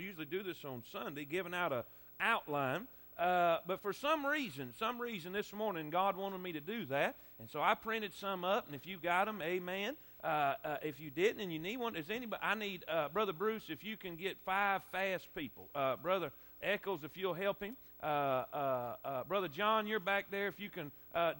usually do this on Sunday, giving out a outline. Uh, but for some reason, some reason this morning, God wanted me to do that. And so I printed some up. And if you got them, amen. Uh, uh, if you didn't and you need one, is anybody? I need uh, Brother Bruce. If you can get five fast people, uh, Brother Eccles, if you'll help him. Uh, Brother John, you're back there. If you can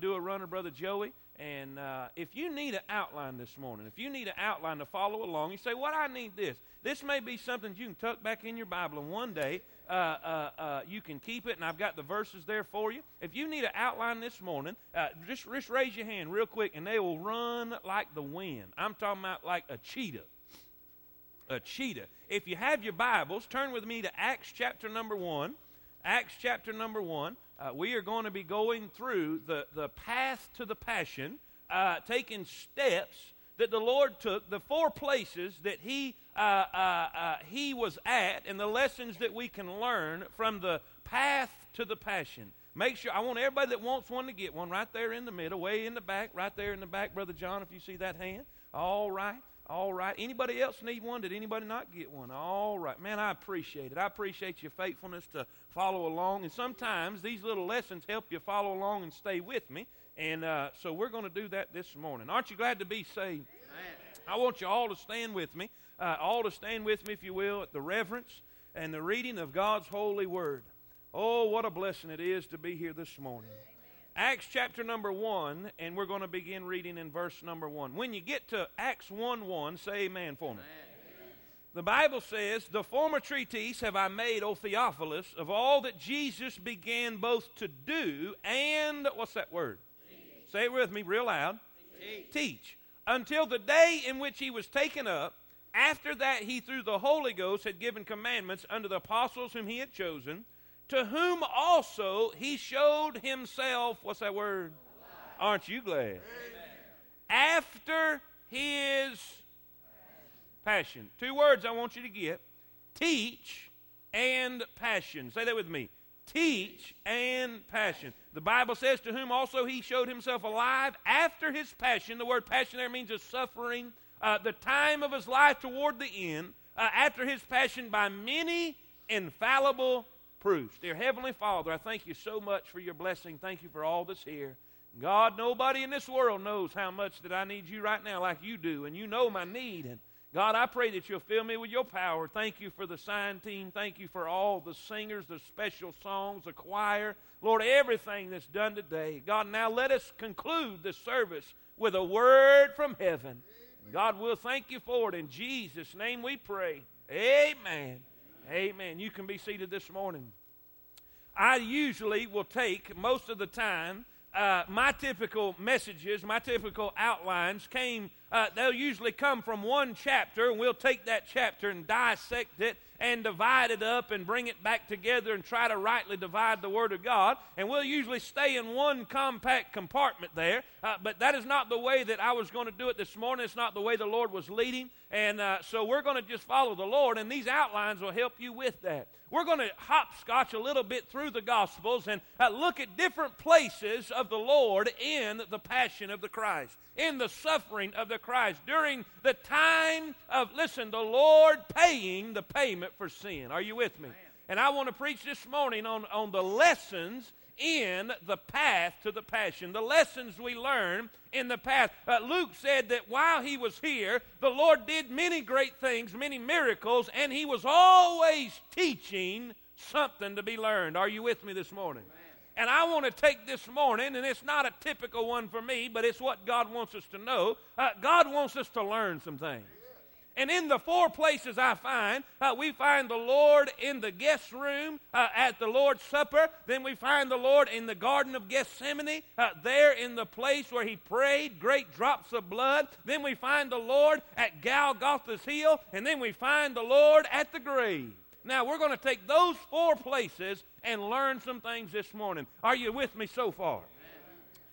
do a runner, Brother Joey. And uh, if you need an outline this morning, if you need an outline to follow along, you say, What I need this. This may be something you can tuck back in your Bible, and one day uh, uh, uh, you can keep it, and I've got the verses there for you. If you need an outline this morning, uh, just, just raise your hand real quick, and they will run like the wind. I'm talking about like a cheetah. A cheetah. If you have your Bibles, turn with me to Acts chapter number 1. Acts chapter number 1 uh, we are going to be going through the, the path to the passion, uh, taking steps that the Lord took, the four places that He, uh, uh, uh, he was at, and the lessons that we can learn from the path to the passion. Make sure, I want everybody that wants one to get one right there in the middle, way in the back, right there in the back, Brother John, if you see that hand. All right. All right. Anybody else need one? Did anybody not get one? All right. Man, I appreciate it. I appreciate your faithfulness to follow along. And sometimes these little lessons help you follow along and stay with me. And uh, so we're going to do that this morning. Aren't you glad to be saved? I want you all to stand with me. Uh, all to stand with me, if you will, at the reverence and the reading of God's holy word. Oh, what a blessing it is to be here this morning. Acts chapter number 1, and we're going to begin reading in verse number 1. When you get to Acts 1 1, say amen for me. Amen. The Bible says, The former treatise have I made, O Theophilus, of all that Jesus began both to do and, what's that word? Teach. Say it with me real loud. Teach. Teach. Until the day in which he was taken up, after that he through the Holy Ghost had given commandments unto the apostles whom he had chosen to whom also he showed himself, what's that word? Aren't you glad? Amen. After his passion. Two words I want you to get teach and passion. Say that with me. Teach and passion. The Bible says, To whom also he showed himself alive after his passion. The word passion there means a suffering. Uh, the time of his life toward the end, uh, after his passion, by many infallible proofs. Dear Heavenly Father, I thank you so much for your blessing. Thank you for all that's here. God, nobody in this world knows how much that I need you right now like you do, and you know my need. And God, I pray that you'll fill me with your power. Thank you for the sign team. Thank you for all the singers, the special songs, the choir. Lord, everything that's done today. God, now let us conclude this service with a word from heaven. God, we'll thank you for it. In Jesus' name we pray. Amen. Amen. You can be seated this morning. I usually will take most of the time. Uh, my typical messages, my typical outlines came, uh, they'll usually come from one chapter, and we'll take that chapter and dissect it and divide it up and bring it back together and try to rightly divide the Word of God. And we'll usually stay in one compact compartment there. Uh, but that is not the way that I was going to do it this morning. It's not the way the Lord was leading. And uh, so we're going to just follow the Lord, and these outlines will help you with that. We're going to hopscotch a little bit through the Gospels and uh, look at different places of the Lord in the passion of the Christ, in the suffering of the Christ, during the time of, listen, the Lord paying the payment for sin. Are you with me? And I want to preach this morning on, on the lessons in the path to the passion, the lessons we learn in the path. Uh, Luke said that while he was here, the Lord did many great things, many miracles, and he was always teaching something to be learned. Are you with me this morning? And I want to take this morning, and it's not a typical one for me, but it's what God wants us to know. Uh, God wants us to learn some things. And in the four places I find, uh, we find the Lord in the guest room uh, at the Lord's Supper. Then we find the Lord in the Garden of Gethsemane, uh, there in the place where he prayed, great drops of blood. Then we find the Lord at Golgotha's hill. And then we find the Lord at the grave. Now, we're going to take those four places and learn some things this morning. Are you with me so far? Amen.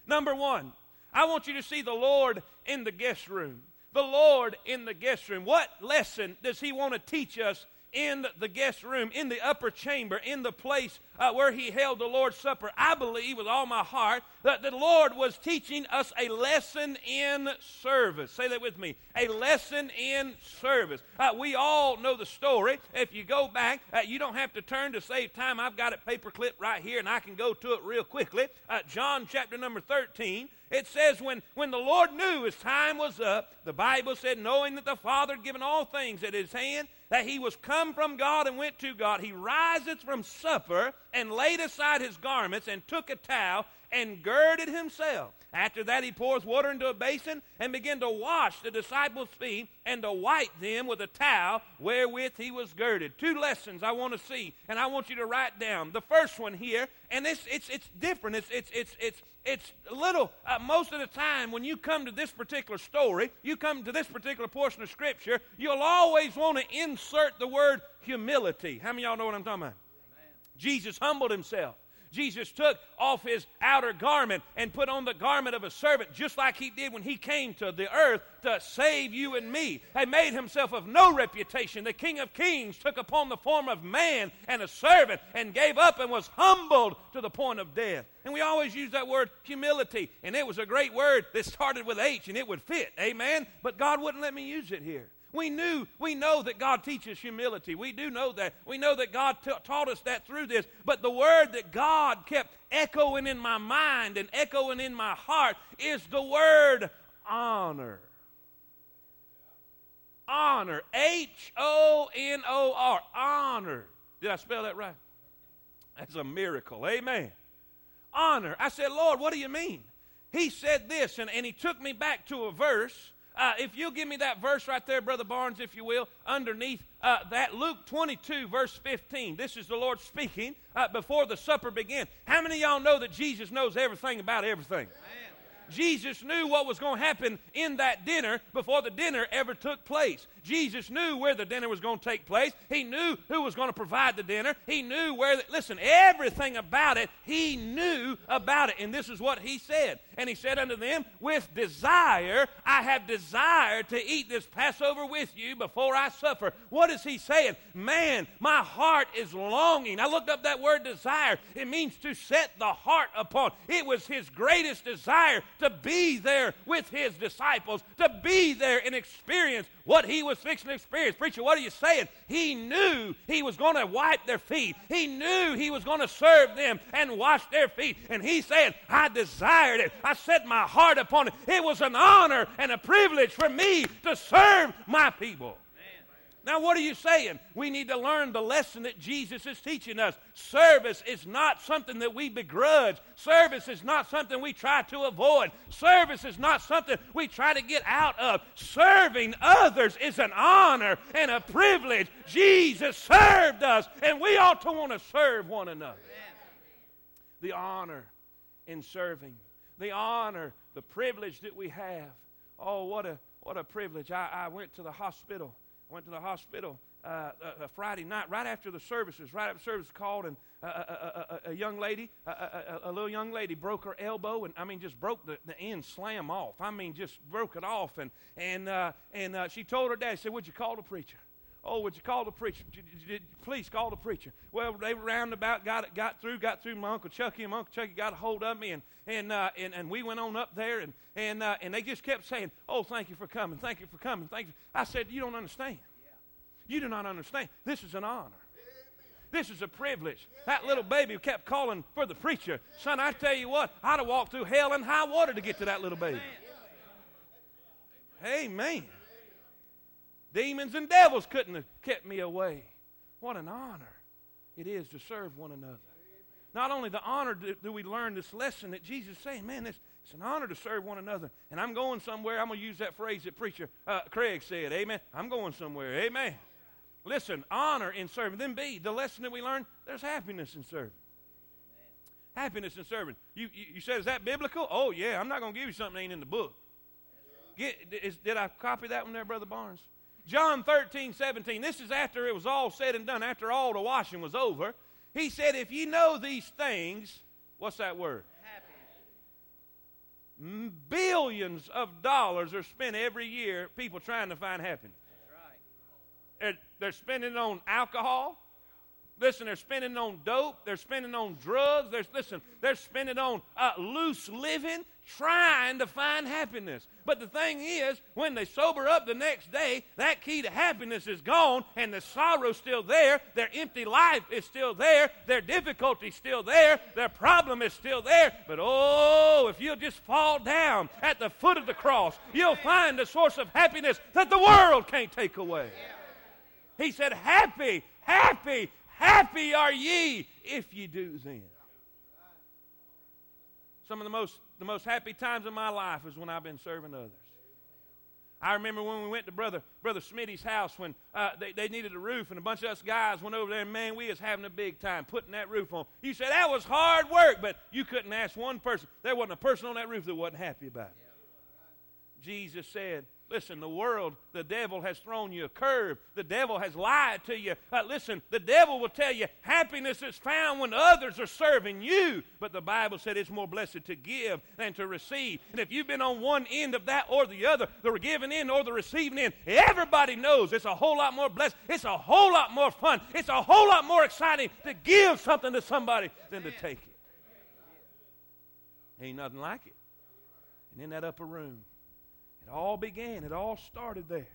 Number one, I want you to see the Lord in the guest room the Lord in the guest room. What lesson does He want to teach us in the guest room, in the upper chamber, in the place uh, where he held the Lord's Supper, I believe with all my heart that the Lord was teaching us a lesson in service. Say that with me a lesson in service. Uh, we all know the story. If you go back, uh, you don't have to turn to save time. I've got it paperclip right here, and I can go to it real quickly. Uh, John chapter number 13. It says, when, when the Lord knew his time was up, the Bible said, knowing that the Father had given all things at his hand, that he was come from God and went to God, he riseth from supper and laid aside his garments and took a towel and girded himself. After that, he pours water into a basin and began to wash the disciples' feet and to wipe them with a towel wherewith he was girded. Two lessons I want to see, and I want you to write down. The first one here, and it's, it's, it's different. It's, it's, it's, it's, it's a little, uh, most of the time when you come to this particular story, you come to this particular portion of Scripture, you'll always want to insert the word humility. How many of y'all know what I'm talking about? Jesus humbled himself. Jesus took off his outer garment and put on the garment of a servant, just like he did when he came to the earth to save you and me. He made himself of no reputation. The King of Kings took upon the form of man and a servant and gave up and was humbled to the point of death. And we always use that word humility, and it was a great word that started with H and it would fit. Amen? But God wouldn't let me use it here. We knew, we know that God teaches humility. We do know that. We know that God t- taught us that through this. But the word that God kept echoing in my mind and echoing in my heart is the word honor. Honor. H O N O R. Honor. Did I spell that right? That's a miracle. Amen. Honor. I said, Lord, what do you mean? He said this, and, and he took me back to a verse uh, if you'll give me that verse right there, Brother Barnes, if you will, underneath uh, that, Luke 22, verse 15. This is the Lord speaking uh, before the supper began. How many of y'all know that Jesus knows everything about everything? Amen. Jesus knew what was going to happen in that dinner before the dinner ever took place. Jesus knew where the dinner was going to take place. He knew who was going to provide the dinner. He knew where, the, listen, everything about it, he knew about it. And this is what he said. And he said unto them, With desire, I have desired to eat this Passover with you before I suffer. What is he saying? Man, my heart is longing. I looked up that word desire. It means to set the heart upon. It was his greatest desire to be there with his disciples, to be there and experience what he was fixing to experience. Preacher, what are you saying? He knew he was going to wipe their feet. He knew he was going to serve them and wash their feet. And he said, I desired it. I set my heart upon it. It was an honor and a privilege for me to serve my people. Now, what are you saying? We need to learn the lesson that Jesus is teaching us. Service is not something that we begrudge. Service is not something we try to avoid. Service is not something we try to get out of. Serving others is an honor and a privilege. Jesus served us, and we ought to want to serve one another. The honor in serving, the honor, the privilege that we have. Oh, what a, what a privilege. I, I went to the hospital I went to the hospital uh, a, uh, a, uh, Friday night, right after the services. Right after service, called and a, a, a young lady, a, little young lady, broke her elbow, and I mean, just broke the, the end slam off. I mean, just broke it off, and and uh, and uh, she told her dad, she said, "Would you call the preacher?" Oh, would you call the preacher? Please call the preacher. Well, they roundabout got it, got through, got through. My uncle Chucky and my uncle Chucky got a hold of me, and and uh, and, and we went on up there, and and uh, and they just kept saying, "Oh, thank you for coming, thank you for coming, thank you." I said, "You don't understand. You do not understand. This is an honor." This is a privilege. That little baby kept calling for the preacher. Son, I tell you what, I'd have walked through hell and high water to get to that little baby. Amen. Demons and devils couldn't have kept me away. What an honor it is to serve one another. Not only the honor do, we learn this lesson that Jesus is saying, man, it's, it's an honor to serve one another. And I'm going somewhere. I'm going to use that phrase that preacher uh, Craig said. Amen. I'm going somewhere. Amen. Listen, honor in serving. Then B, the lesson that we learn, there's happiness in serving. Happiness in serving. You, you, you said, is that biblical? Oh, yeah. I'm not going to give you something that ain't in the book. Get, is, did I copy that one there, Brother Barnes? John 13, 17. This is after it was all said and done, after all the washing was over. He said, If ye know these things, what's that word? Happiness. Billions of dollars are spent every year, people trying to find happiness. Right. they're spending it on alcohol. Listen, they're spending on dope. They're spending on drugs. They're, listen, they're spending on uh, loose living, trying to find happiness. But the thing is, when they sober up the next day, that key to happiness is gone, and the sorrow's still there. Their empty life is still there. Their difficulty's still there. Their problem is still there. But oh, if you'll just fall down at the foot of the cross, you'll find a source of happiness that the world can't take away. He said, Happy, happy, Happy are ye if ye do then. Some of the most, the most happy times of my life is when I've been serving others. I remember when we went to Brother, Brother Smitty's house when uh, they, they needed a roof, and a bunch of us guys went over there, and man, we was having a big time putting that roof on. You said that was hard work, but you couldn't ask one person. There wasn't a person on that roof that wasn't happy about it. Jesus said, Listen, the world, the devil has thrown you a curve. The devil has lied to you. Uh, listen, the devil will tell you happiness is found when others are serving you. But the Bible said it's more blessed to give than to receive. And if you've been on one end of that or the other, the giving end or the receiving end, everybody knows it's a whole lot more blessed. It's a whole lot more fun. It's a whole lot more exciting to give something to somebody than to take it. Ain't nothing like it. And in that upper room, it all began, it all started there.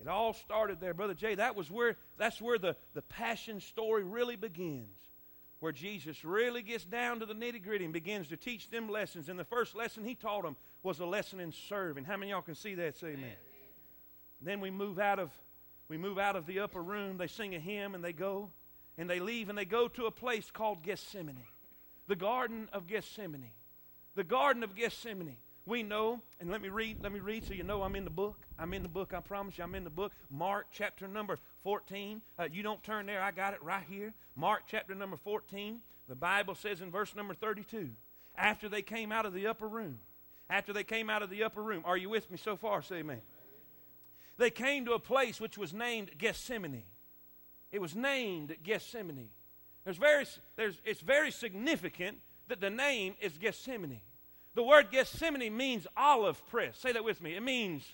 It all started there, Brother Jay. That was where that's where the, the passion story really begins. Where Jesus really gets down to the nitty gritty and begins to teach them lessons. And the first lesson he taught them was a lesson in serving. How many y'all can see that? Say amen. amen. Then we move out of we move out of the upper room, they sing a hymn and they go and they leave and they go to a place called Gethsemane. The Garden of Gethsemane. The Garden of Gethsemane we know, and let me read, let me read so you know I'm in the book. I'm in the book, I promise you, I'm in the book. Mark chapter number 14. Uh, you don't turn there, I got it right here. Mark chapter number 14. The Bible says in verse number 32 after they came out of the upper room, after they came out of the upper room, are you with me so far? Say amen. They came to a place which was named Gethsemane. It was named Gethsemane. There's very, there's, it's very significant that the name is Gethsemane. The word Gethsemane means olive press. Say that with me. It means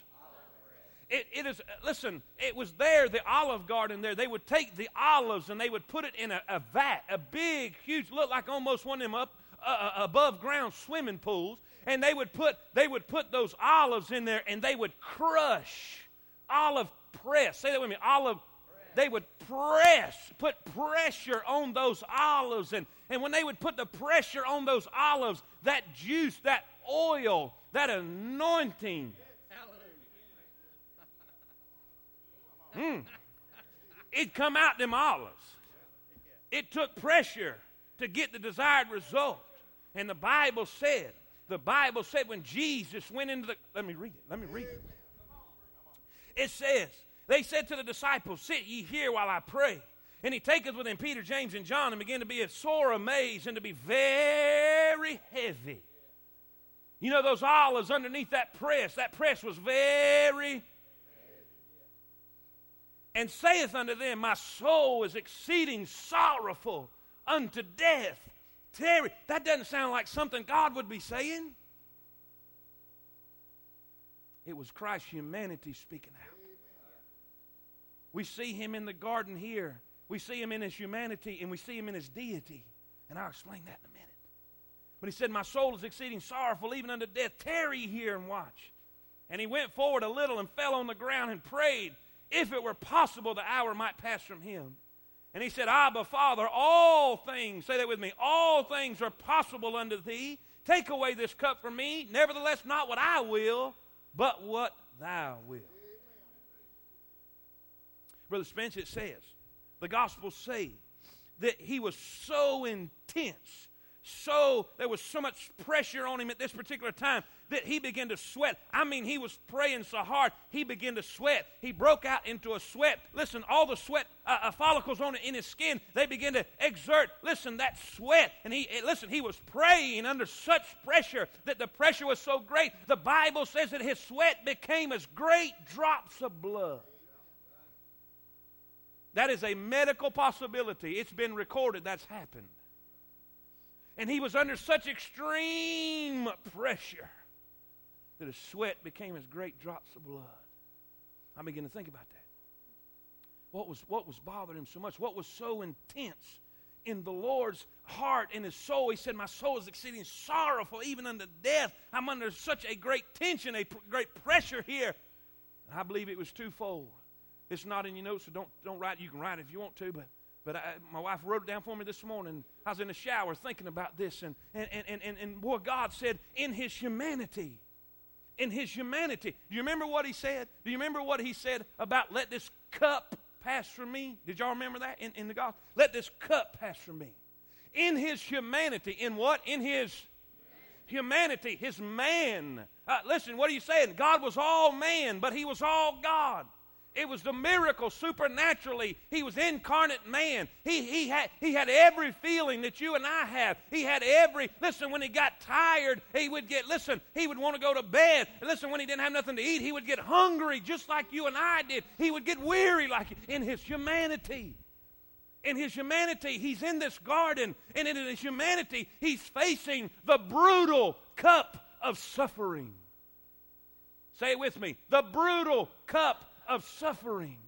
it, it is listen it was there the olive garden there they would take the olives and they would put it in a, a vat a big huge look like almost one of them up uh, uh, above ground swimming pools and they would put they would put those olives in there and they would crush olive press say that with me olive they would press put pressure on those olives and and when they would put the pressure on those olives, that juice, that oil, that anointing, mm, it'd come out them olives. It took pressure to get the desired result. And the Bible said, the Bible said when Jesus went into the, let me read it, let me read it. It says, they said to the disciples, Sit ye here while I pray. And he taketh with him Peter, James, and John and began to be sore amazed and to be very heavy. You know those olives underneath that press, that press was very and saith unto them, My soul is exceeding sorrowful unto death. Terry, that doesn't sound like something God would be saying. It was Christ's humanity speaking out. We see him in the garden here we see him in his humanity and we see him in his deity. And I'll explain that in a minute. But he said, My soul is exceeding sorrowful, even unto death. Tarry here and watch. And he went forward a little and fell on the ground and prayed, if it were possible, the hour might pass from him. And he said, Abba, Father, all things, say that with me, all things are possible unto thee. Take away this cup from me. Nevertheless, not what I will, but what thou wilt. Brother Spence, it says, the Gospels say that he was so intense, so there was so much pressure on him at this particular time that he began to sweat. I mean, he was praying so hard, he began to sweat. He broke out into a sweat. Listen, all the sweat uh, uh, follicles on it in his skin, they began to exert, listen, that sweat. And he, eh, listen, he was praying under such pressure that the pressure was so great. The Bible says that his sweat became as great drops of blood. That is a medical possibility. It's been recorded that's happened. And he was under such extreme pressure that his sweat became as great drops of blood. I begin to think about that. what was, what was bothering him so much, what was so intense in the Lord's heart and his soul. He said, My soul is exceeding sorrowful, even unto death. I'm under such a great tension, a pr- great pressure here. And I believe it was twofold. It's not in your notes, so don't, don't write it. You can write it if you want to, but, but I, my wife wrote it down for me this morning. I was in the shower thinking about this, and, and, and, and, and boy, God said, in his humanity, in his humanity. Do you remember what he said? Do you remember what he said about let this cup pass from me? Did y'all remember that in, in the gospel? Let this cup pass from me. In his humanity, in what? In his humanity, his man. Uh, listen, what are you saying? God was all man, but he was all God. It was the miracle supernaturally. He was incarnate man. He, he, had, he had every feeling that you and I have. He had every, listen, when he got tired, he would get, listen, he would want to go to bed. listen, when he didn't have nothing to eat, he would get hungry just like you and I did. He would get weary like in his humanity. In his humanity, he's in this garden, and in his humanity, he's facing the brutal cup of suffering. Say it with me the brutal cup of suffering.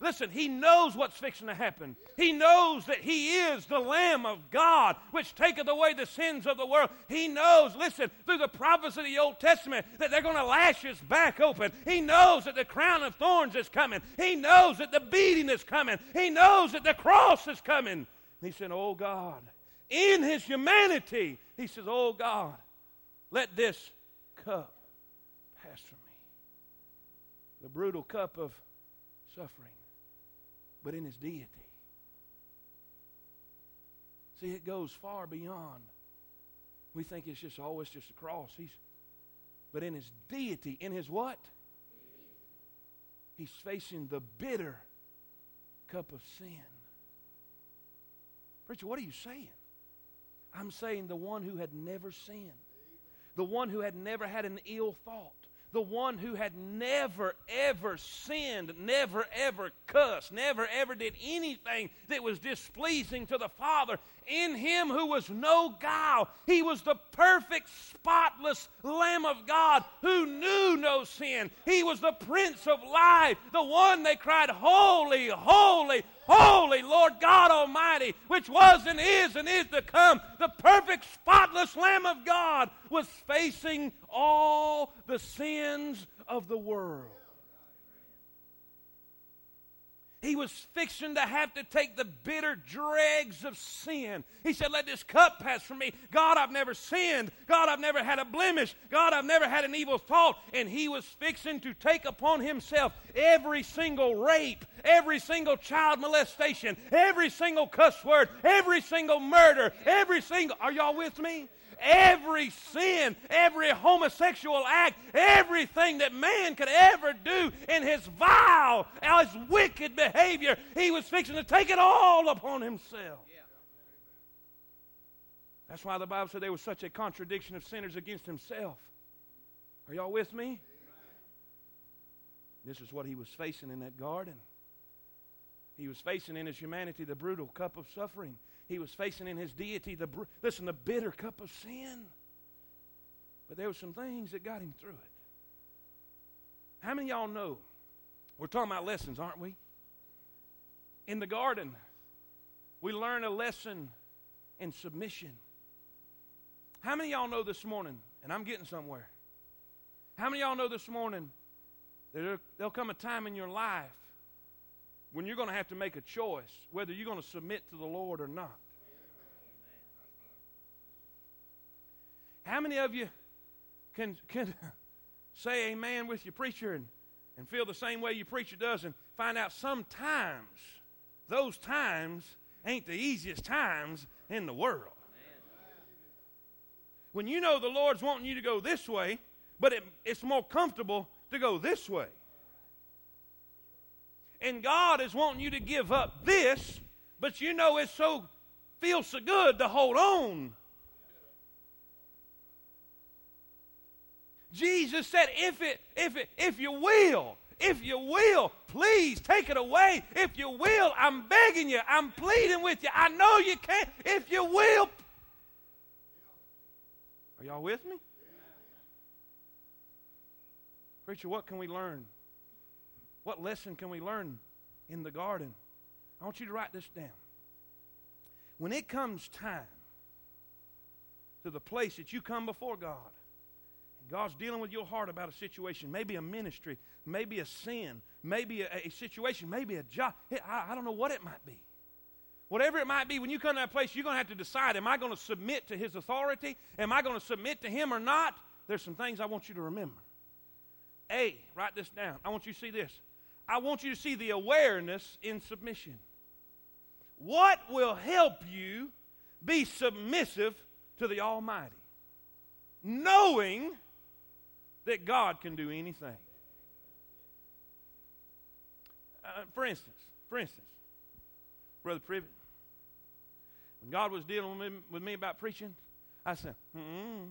Listen, he knows what's fixing to happen. He knows that he is the Lamb of God, which taketh away the sins of the world. He knows, listen, through the prophets of the Old Testament, that they're going to lash his back open. He knows that the crown of thorns is coming. He knows that the beating is coming. He knows that the cross is coming. And he said, Oh God, in his humanity, he says, Oh God, let this cup the brutal cup of suffering, but in his deity. See, it goes far beyond. We think it's just, oh, it's just a cross. He's, but in his deity, in his what? He's facing the bitter cup of sin. Preacher, what are you saying? I'm saying the one who had never sinned, the one who had never had an ill thought, the one who had never ever sinned, never ever cussed, never ever did anything that was displeasing to the Father. In him who was no guile, he was the perfect, spotless Lamb of God who knew no sin. He was the Prince of Life, the one they cried, Holy, holy, Holy Lord God Almighty, which was and is and is to come, the perfect, spotless Lamb of God, was facing all the sins of the world. He was fixing to have to take the bitter dregs of sin. He said, Let this cup pass from me. God, I've never sinned. God, I've never had a blemish. God, I've never had an evil thought. And he was fixing to take upon himself every single rape, every single child molestation, every single cuss word, every single murder, every single. Are y'all with me? Every sin, every homosexual act, everything that man could ever do in his vile, his wicked behavior, he was fixing to take it all upon himself. That's why the Bible said there was such a contradiction of sinners against himself. Are y'all with me? This is what he was facing in that garden. He was facing in his humanity the brutal cup of suffering he was facing in his deity the listen the bitter cup of sin. But there were some things that got him through it. How many y'all know? We're talking about lessons, aren't we? In the garden, we learn a lesson in submission. How many y'all know this morning, and I'm getting somewhere, how many y'all know this morning that there'll come a time in your life when you're going to have to make a choice whether you're going to submit to the Lord or not. How many of you can, can say amen with your preacher and, and feel the same way your preacher does and find out sometimes those times ain't the easiest times in the world? When you know the Lord's wanting you to go this way, but it, it's more comfortable to go this way. And God is wanting you to give up this, but you know it so feels so good to hold on. Jesus said, if it, if it, if you will, if you will, please take it away. If you will, I'm begging you, I'm pleading with you. I know you can't. If you will. Are y'all with me? Preacher, what can we learn what lesson can we learn in the garden. I want you to write this down. When it comes time to the place that you come before God, God's dealing with your heart about a situation, maybe a ministry, maybe a sin, maybe a, a situation, maybe a job. I, I don't know what it might be. Whatever it might be, when you come to that place, you're going to have to decide am I going to submit to His authority? Am I going to submit to Him or not? There's some things I want you to remember. A, write this down. I want you to see this. I want you to see the awareness in submission. What will help you be submissive to the Almighty? Knowing that God can do anything. Uh, for instance, for instance, Brother Privet, when God was dealing with me, with me about preaching, I said, hmm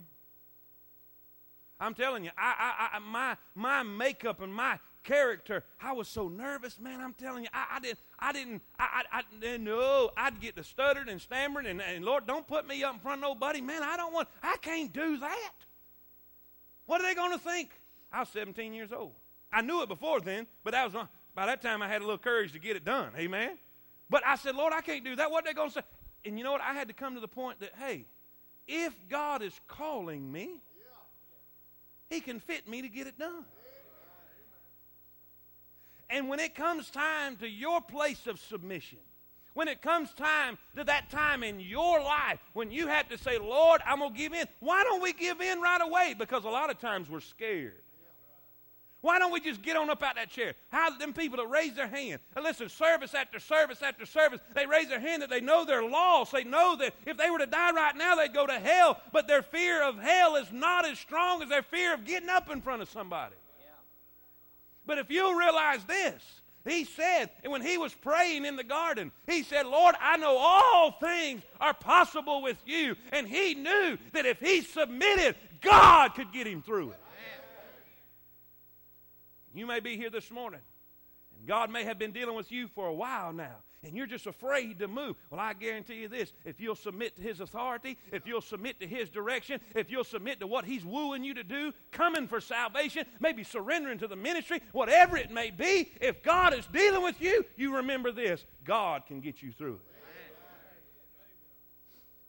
I'm telling you, I, I, I, my, my makeup and my character, I was so nervous, man. I'm telling you, I, I didn't, I didn't, I, I, I know. I'd get to stuttering and stammering, and, and Lord, don't put me up in front of nobody, man. I don't want, I can't do that. What are they going to think? I was 17 years old. I knew it before then, but that was uh, by that time I had a little courage to get it done. Amen. But I said, Lord, I can't do that. What are they going to say? And you know what? I had to come to the point that, hey, if God is calling me, He can fit me to get it done. And when it comes time to your place of submission, when it comes time to that time in your life when you have to say, Lord, I'm going to give in, why don't we give in right away? Because a lot of times we're scared. Why don't we just get on up out that chair? How them people that raise their hand, and listen, service after service after service, they raise their hand that they know they're lost. They know that if they were to die right now, they'd go to hell. But their fear of hell is not as strong as their fear of getting up in front of somebody. But if you realize this, he said, and when he was praying in the garden, he said, Lord, I know all things are possible with you. And he knew that if he submitted, God could get him through it. You may be here this morning, and God may have been dealing with you for a while now, and you're just afraid to move. Well, I guarantee you this if you'll submit to His authority, if you'll submit to His direction, if you'll submit to what He's wooing you to do, coming for salvation, maybe surrendering to the ministry, whatever it may be, if God is dealing with you, you remember this God can get you through it.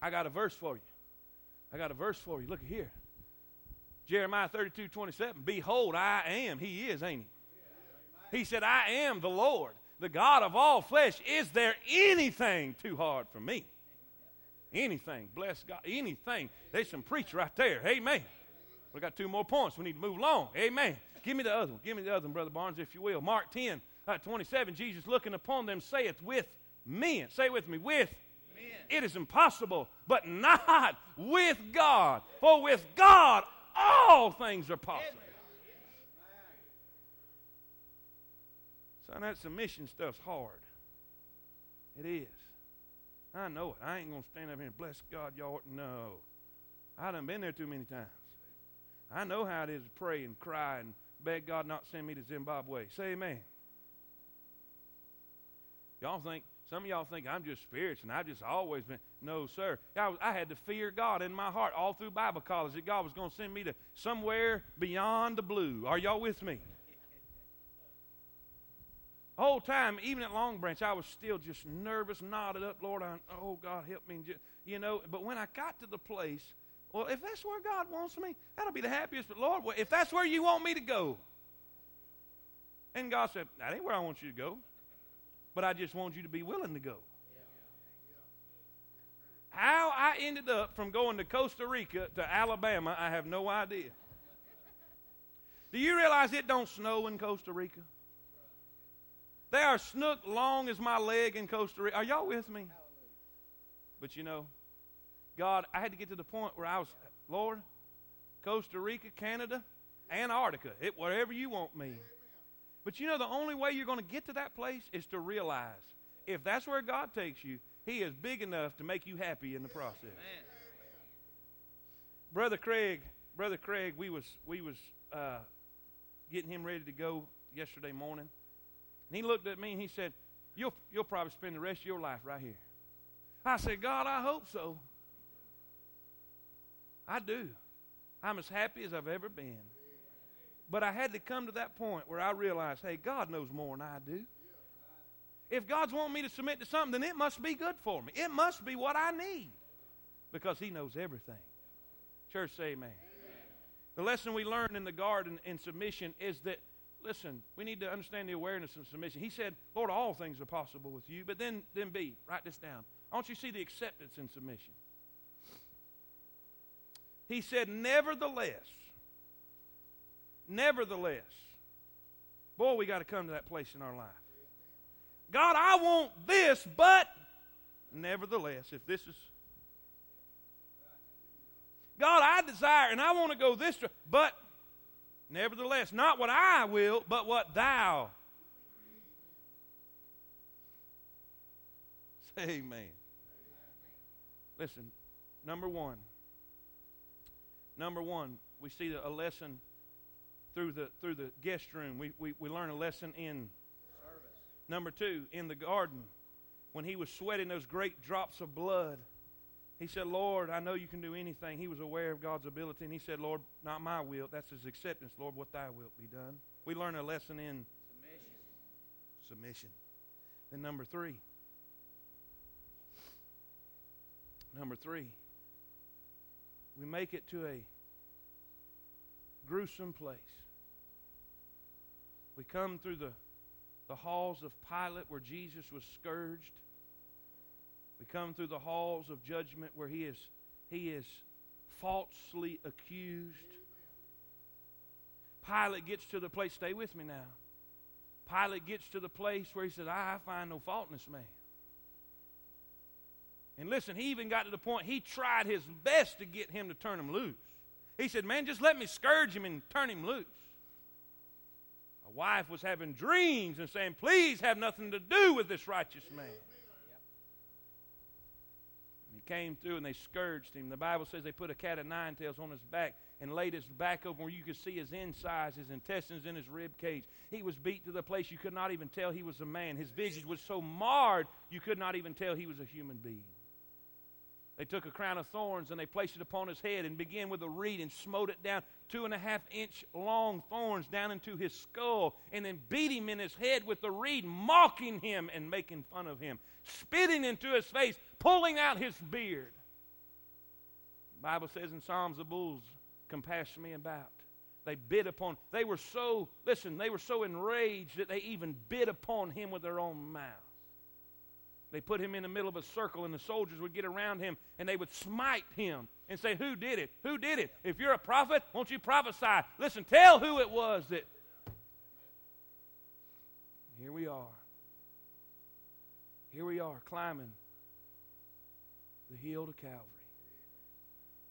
I got a verse for you. I got a verse for you. Look at here. Jeremiah 32 27. Behold, I am. He is, ain't he? He said, I am the Lord, the God of all flesh. Is there anything too hard for me? Anything. Bless God. Anything. There's some preach right there. Amen. We got two more points. We need to move along. Amen. Give me the other one. Give me the other one, Brother Barnes, if you will. Mark 10, uh, 27. Jesus looking upon them saith, With men. Say with me, with men. It is impossible, but not with God. For with God all things are possible. Son, that submission stuff's hard. It is. I know it. I ain't going to stand up here and bless God, y'all. No. I done been there too many times. I know how it is to pray and cry and beg God not send me to Zimbabwe. Say amen. Y'all think some of y'all think I'm just spiritual and I've just always been. No, sir. I, was, I had to fear God in my heart all through Bible college that God was going to send me to somewhere beyond the blue. Are y'all with me? Whole time, even at Long Branch, I was still just nervous, knotted up. Lord, I, oh, God, help me. You know, but when I got to the place, well, if that's where God wants me, that'll be the happiest. But Lord, if that's where you want me to go, and God said, that ain't where I want you to go but I just want you to be willing to go. How I ended up from going to Costa Rica to Alabama, I have no idea. Do you realize it don't snow in Costa Rica? They are snook long as my leg in Costa Rica. Are y'all with me? But you know, God, I had to get to the point where I was, Lord, Costa Rica, Canada, Antarctica, it, wherever you want me. But you know, the only way you're going to get to that place is to realize if that's where God takes you, He is big enough to make you happy in the process. Amen. Brother Craig, Brother Craig, we was we was uh, getting him ready to go yesterday morning, and he looked at me and he said, "You'll you'll probably spend the rest of your life right here." I said, "God, I hope so." I do. I'm as happy as I've ever been. But I had to come to that point where I realized, hey, God knows more than I do. If God's wanting me to submit to something, then it must be good for me. It must be what I need because He knows everything. Church, say amen. amen. The lesson we learned in the garden in submission is that, listen, we need to understand the awareness and submission. He said, Lord, all things are possible with you. But then, then B, write this down. I want you to see the acceptance and submission. He said, Nevertheless, nevertheless, boy, we got to come to that place in our life. God, I want this, but nevertheless, if this is. God, I desire and I want to go this, way, but nevertheless, not what I will, but what thou. Say amen. Listen, number one. Number one, we see a lesson through the through the guest room. We we, we learn a lesson in Service. Number two, in the garden, when he was sweating those great drops of blood, he said, Lord, I know you can do anything. He was aware of God's ability, and he said, Lord, not my will. That's his acceptance. Lord, what thy wilt be done. We learn a lesson in submission. Submission. Then number three. Number three. We make it to a gruesome place. We come through the the halls of Pilate where Jesus was scourged. We come through the halls of judgment where he is, he is falsely accused. Pilate gets to the place, stay with me now. Pilate gets to the place where he says, I, find no fault in this man. And listen, he even got to the point he tried his best to get him to turn him loose. He said, Man, just let me scourge him and turn him loose. A wife was having dreams and saying, Please have nothing to do with this righteous man. And he came through and they scourged him. The Bible says they put a cat of nine tails on his back and laid his back over where you could see his insides, his intestines in his rib cage. He was beat to the place you could not even tell he was a man. His visage was so marred you could not even tell he was a human being. They took a crown of thorns and they placed it upon his head and began with a reed and smote it down two and a half inch long thorns down into his skull and then beat him in his head with the reed, mocking him and making fun of him, spitting into his face, pulling out his beard. The Bible says in Psalms, the bulls compassed me about. They bit upon, they were so, listen, they were so enraged that they even bit upon him with their own mouth. They put him in the middle of a circle, and the soldiers would get around him and they would smite him and say, Who did it? Who did it? If you're a prophet, won't you prophesy? Listen, tell who it was that. Here we are. Here we are climbing the hill to Calvary.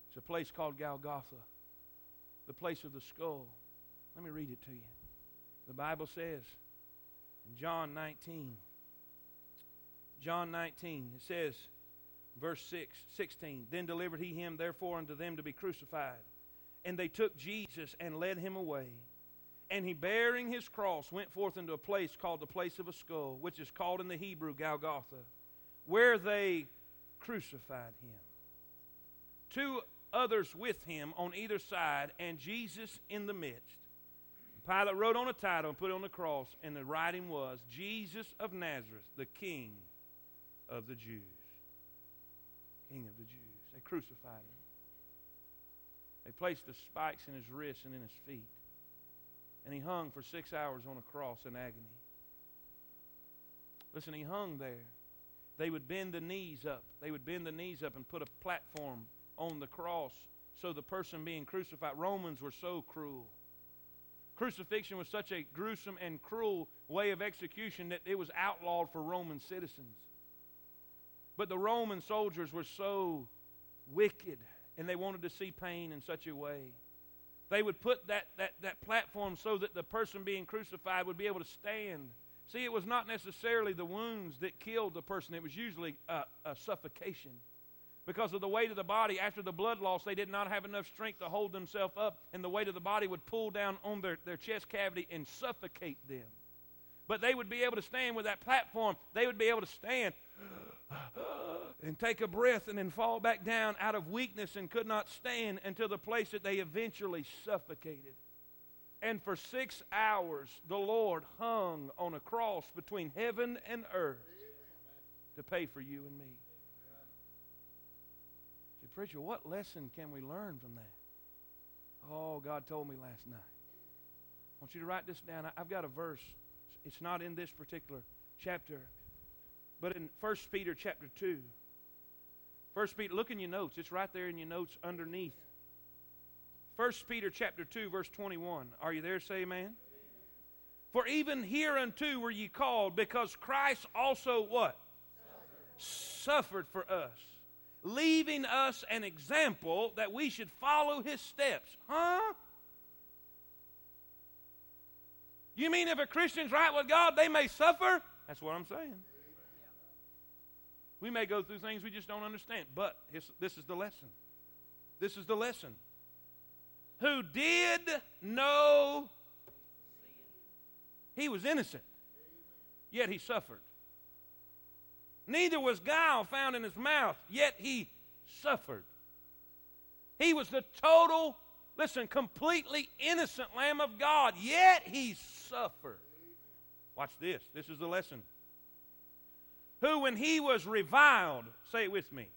It's a place called Golgotha, the place of the skull. Let me read it to you. The Bible says in John 19, John 19, it says, verse 6, 16, Then delivered he him therefore unto them to be crucified. And they took Jesus and led him away. And he, bearing his cross, went forth into a place called the place of a skull, which is called in the Hebrew Golgotha, where they crucified him. Two others with him on either side, and Jesus in the midst. Pilate wrote on a title and put it on the cross, and the writing was Jesus of Nazareth, the King of the Jews. King of the Jews. They crucified him. They placed the spikes in his wrists and in his feet. And he hung for six hours on a cross in agony. Listen, he hung there. They would bend the knees up. They would bend the knees up and put a platform on the cross so the person being crucified. Romans were so cruel. Crucifixion was such a gruesome and cruel way of execution that it was outlawed for Roman citizens. But the Roman soldiers were so wicked and they wanted to see pain in such a way. They would put that, that, that platform so that the person being crucified would be able to stand. See, it was not necessarily the wounds that killed the person, it was usually a, a suffocation. Because of the weight of the body, after the blood loss, they did not have enough strength to hold themselves up, and the weight of the body would pull down on their, their chest cavity and suffocate them. But they would be able to stand with that platform. They would be able to stand and take a breath and then fall back down out of weakness and could not stand until the place that they eventually suffocated. And for six hours, the Lord hung on a cross between heaven and earth to pay for you and me. Say, preacher, what lesson can we learn from that? Oh, God told me last night. I want you to write this down. I've got a verse. It's not in this particular chapter, but in 1 Peter chapter 2. 1 Peter, look in your notes. It's right there in your notes underneath. 1 Peter chapter 2, verse 21. Are you there? Say amen. For even hereunto were ye called, because Christ also what? Suffered. Suffered for us, leaving us an example that we should follow his steps. Huh? You mean if a Christian's right with God, they may suffer? That's what I'm saying. We may go through things we just don't understand, but this is the lesson. This is the lesson. Who did know he was innocent, yet he suffered. Neither was guile found in his mouth, yet he suffered. He was the total listen, completely innocent Lamb of God, yet he suffered. Watch this. This is the lesson. Who, when he was reviled, say it with me.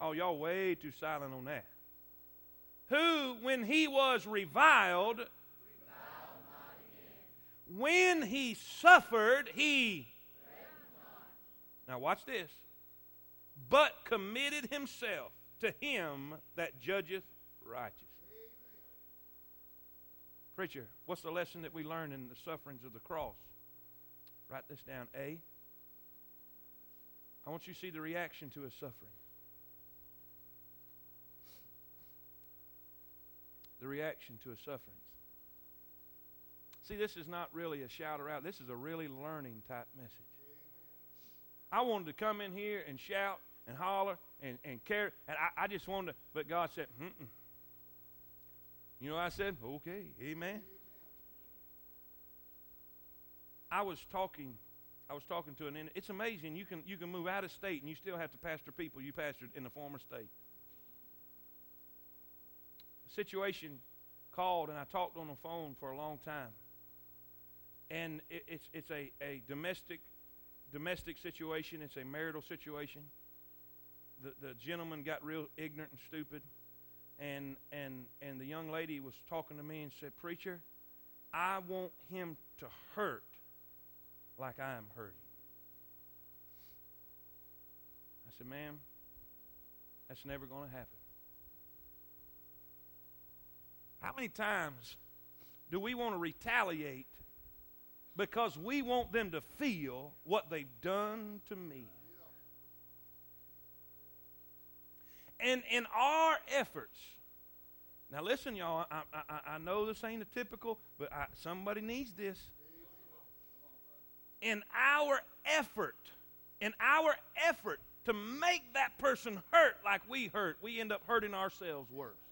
Oh, y'all way too silent on that. Who, when he was reviled, when he suffered, he. Now, watch this. But committed himself to him that judgeth righteous. Preacher, what's the lesson that we learn in the sufferings of the cross? Write this down. A. I want you to see the reaction to his suffering. The reaction to his sufferings. See, this is not really a shout around. This is a really learning type message. I wanted to come in here and shout and holler and, and care, and I, I just wanted to, but God said, Mm-mm. You know, I said, okay, amen. I was talking, I was talking to an. It's amazing. You can you can move out of state and you still have to pastor people you pastored in the former state. Situation called and I talked on the phone for a long time, and it, it's it's a, a domestic domestic situation. It's a marital situation. The the gentleman got real ignorant and stupid and and and the young lady was talking to me and said, "Preacher, I want him to hurt like I am hurting." I said, "Ma'am, that's never going to happen." How many times do we want to retaliate because we want them to feel what they've done to me? And in our efforts, now listen, y'all, I, I, I know this ain't a typical, but I, somebody needs this. In our effort, in our effort to make that person hurt like we hurt, we end up hurting ourselves worse.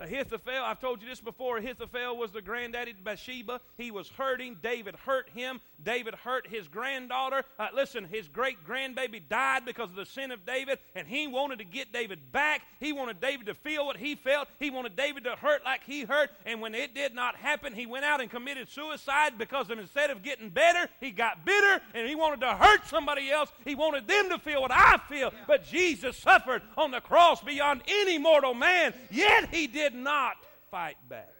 Ahithophel, I've told you this before. Ahithophel was the granddaddy of Bathsheba. He was hurting. David hurt him. David hurt his granddaughter. Uh, listen, his great grandbaby died because of the sin of David, and he wanted to get David back. He wanted David to feel what he felt. He wanted David to hurt like he hurt. And when it did not happen, he went out and committed suicide because of, instead of getting better, he got bitter and he wanted to hurt somebody else. He wanted them to feel what I feel. But Jesus suffered on the cross beyond any mortal man, yet he did did not fight back.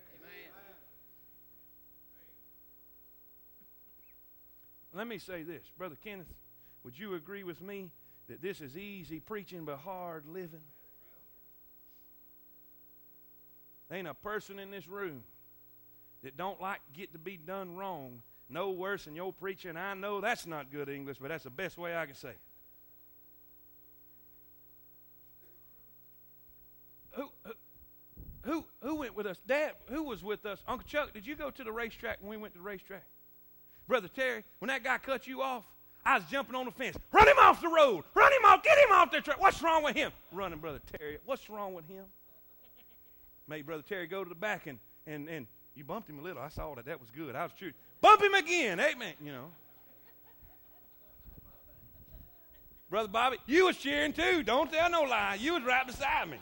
Let me say this, Brother Kenneth, would you agree with me that this is easy preaching but hard living? ain't a person in this room that don't like get to be done wrong no worse than your preaching. I know that's not good English, but that's the best way I can say it. Went with us? Dad, who was with us? Uncle Chuck, did you go to the racetrack when we went to the racetrack? Brother Terry, when that guy cut you off, I was jumping on the fence. Run him off the road. Run him off. Get him off the track. What's wrong with him? Running, Brother Terry. What's wrong with him? Made Brother Terry go to the back and, and, and you bumped him a little. I saw that. That was good. I was true. Bump him again. Amen. You know. Brother Bobby, you was cheering too. Don't tell no lie. You was right beside me.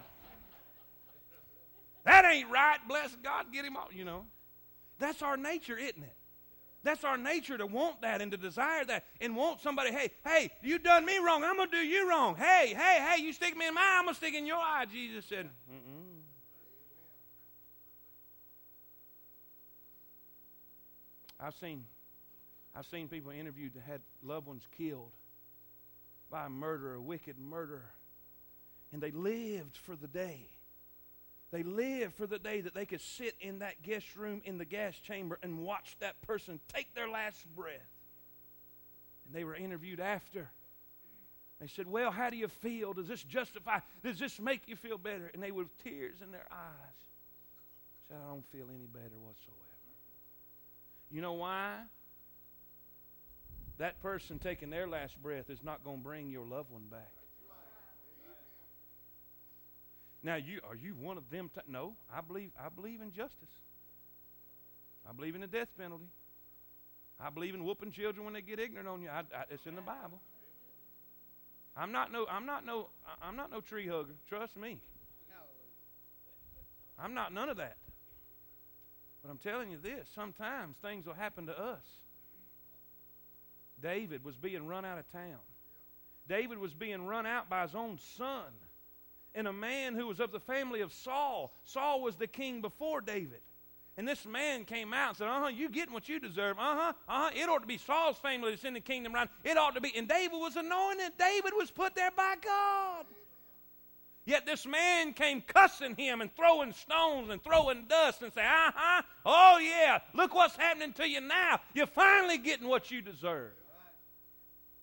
That ain't right. Bless God, get him off. You know, that's our nature, isn't it? That's our nature to want that and to desire that and want somebody, hey, hey, you done me wrong. I'm going to do you wrong. Hey, hey, hey, you stick me in my eye, I'm going to stick in your eye. Jesus said, Mm-mm. I've seen, I've seen people interviewed that had loved ones killed by a murderer, a wicked murderer, and they lived for the day they lived for the day that they could sit in that guest room in the gas chamber and watch that person take their last breath. And they were interviewed after. They said, Well, how do you feel? Does this justify? Does this make you feel better? And they, with tears in their eyes, said, I don't feel any better whatsoever. You know why? That person taking their last breath is not going to bring your loved one back. Now, you are you one of them? T- no, I believe I believe in justice. I believe in the death penalty. I believe in whooping children when they get ignorant on you. I, I, it's in the Bible. I'm not no I'm not no I'm not no tree hugger. Trust me. I'm not none of that. But I'm telling you this, sometimes things will happen to us. David was being run out of town. David was being run out by his own son and a man who was of the family of Saul. Saul was the king before David. And this man came out and said, Uh huh, you getting what you deserve. Uh huh, uh huh. It ought to be Saul's family that's in the kingdom right. It ought to be. And David was anointed. David was put there by God. Yet this man came cussing him and throwing stones and throwing dust and say, Uh huh, oh yeah, look what's happening to you now. You're finally getting what you deserve.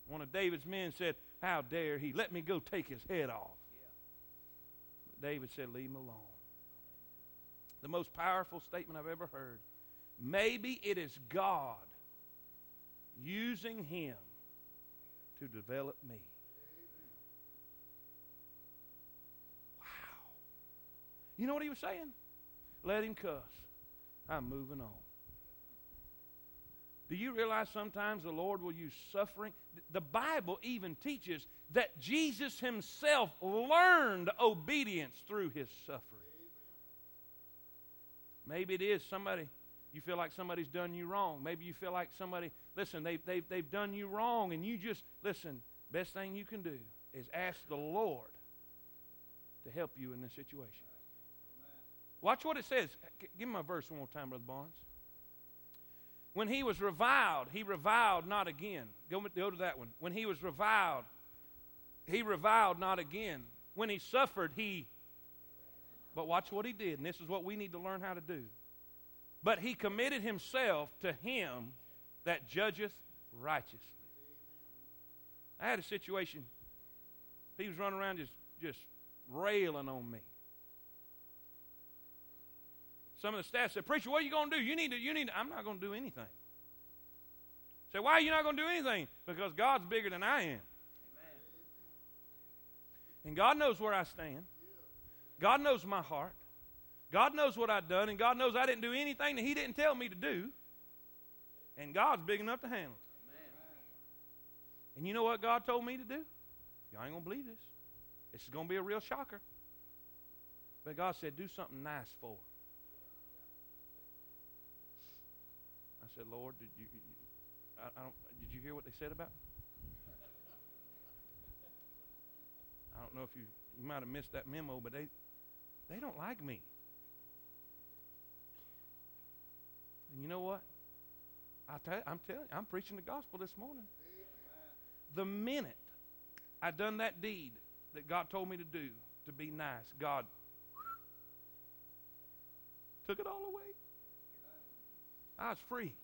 One of David's men said, How dare he? Let me go take his head off. David said, Leave him alone. The most powerful statement I've ever heard. Maybe it is God using him to develop me. Wow. You know what he was saying? Let him cuss. I'm moving on. Do you realize sometimes the Lord will use suffering? The Bible even teaches that Jesus himself learned obedience through his suffering. Maybe it is somebody, you feel like somebody's done you wrong. Maybe you feel like somebody, listen, they've, they've, they've done you wrong, and you just, listen, best thing you can do is ask the Lord to help you in this situation. Watch what it says. Give me my verse one more time, Brother Barnes. When he was reviled, he reviled not again. Go, go to that one. When he was reviled, he reviled not again. When he suffered, he. But watch what he did, and this is what we need to learn how to do. But he committed himself to him that judgeth righteously. I had a situation. He was running around just, just railing on me. Some of the staff said, Preacher, what are you going to do? You need to, you need to. I'm not going to do anything. Say, why are you not going to do anything? Because God's bigger than I am. And God knows where I stand. God knows my heart. God knows what I've done, and God knows I didn't do anything that He didn't tell me to do. And God's big enough to handle it. Amen. And you know what God told me to do? Y'all ain't going to believe this. This is going to be a real shocker. But God said, do something nice for her. I said, Lord, did you, I, I don't, did you hear what they said about me? I don't know if you, you might have missed that memo, but they, they don't like me. And you know what? I tell, I'm telling you, I'm preaching the gospel this morning. The minute I done that deed that God told me to do to be nice, God took it all away. I was free.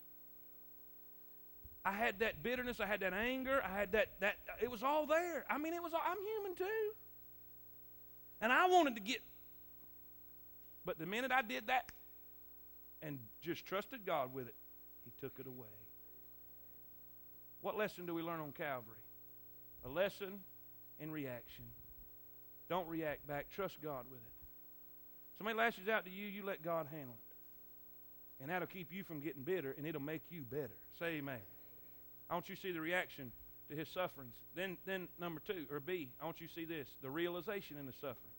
I had that bitterness, I had that anger, I had that that it was all there. I mean, it was I'm human too. And I wanted to get but the minute I did that and just trusted God with it, he took it away. What lesson do we learn on Calvary? A lesson in reaction. Don't react back. Trust God with it. Somebody lashes out to you, you let God handle it. And that'll keep you from getting bitter, and it'll make you better. Say amen. I want you to see the reaction to his sufferings. Then, then number two, or B, I want you to see this the realization in the sufferings.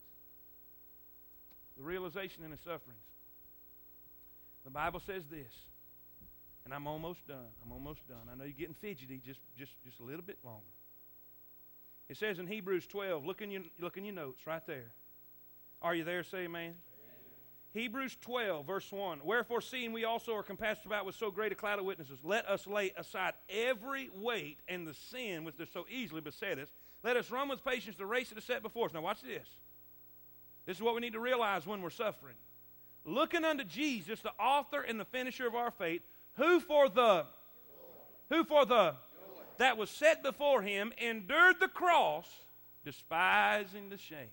the realization in the sufferings. The Bible says this, and I'm almost done. I'm almost done. I know you're getting fidgety, just, just, just a little bit longer. It says in Hebrews 12, look in, your, look in your notes right there. Are you there? Say amen. Hebrews 12, verse 1. Wherefore, seeing we also are compassed about with so great a cloud of witnesses, let us lay aside every weight and the sin which does so easily beset us. Let us run with patience the race that is set before us. Now, watch this. This is what we need to realize when we're suffering. Looking unto Jesus, the author and the finisher of our faith, who for the who for the that was set before him endured the cross, despising the shame.